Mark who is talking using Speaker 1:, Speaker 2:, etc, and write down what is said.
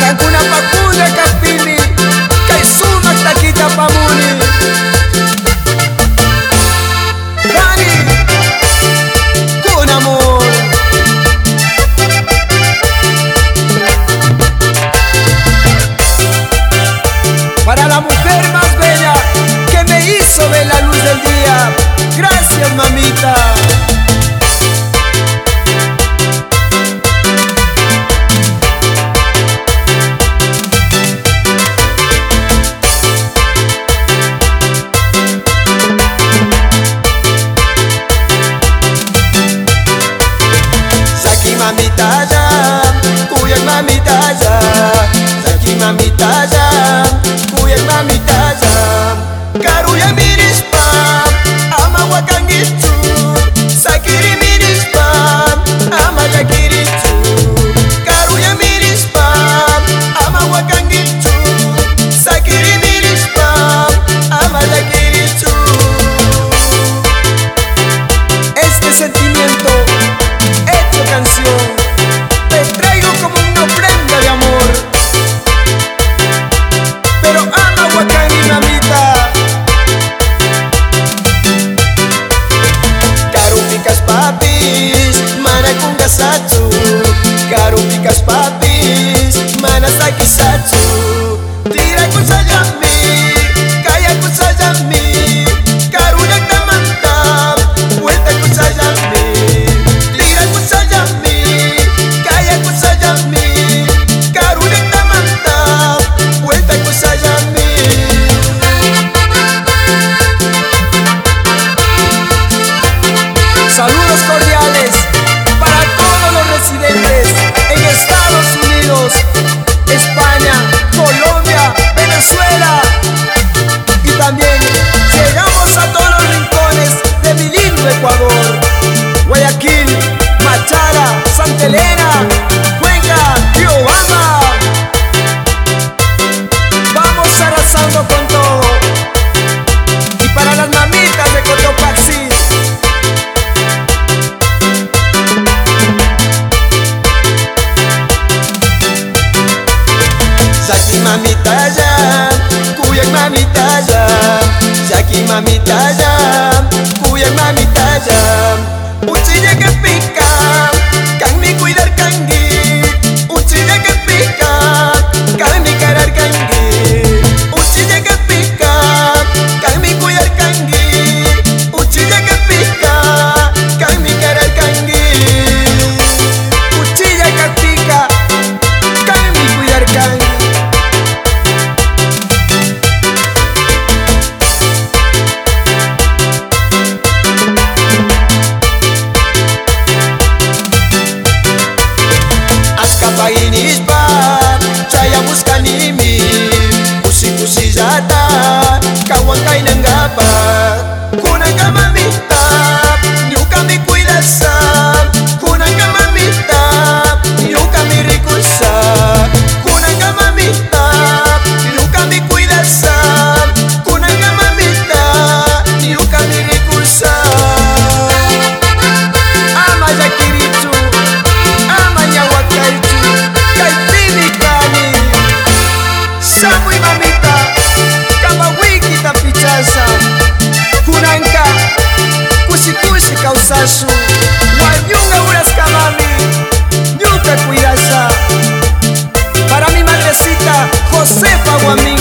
Speaker 1: Cacuna Pacuna, ikas papis Manasaki satsu Tirai ku sajami Kaya ku sajami Karunya tak mantap Puente ku sajami Tirai ku sajami Kaya ku sajami Karunya tak mantap Puente ku sajami Saludos cordiales. E mamita já Mika Usasu Wanyunga Urasca Mami Ñuca Cuirasa Para mi madrecita Josefa Guamí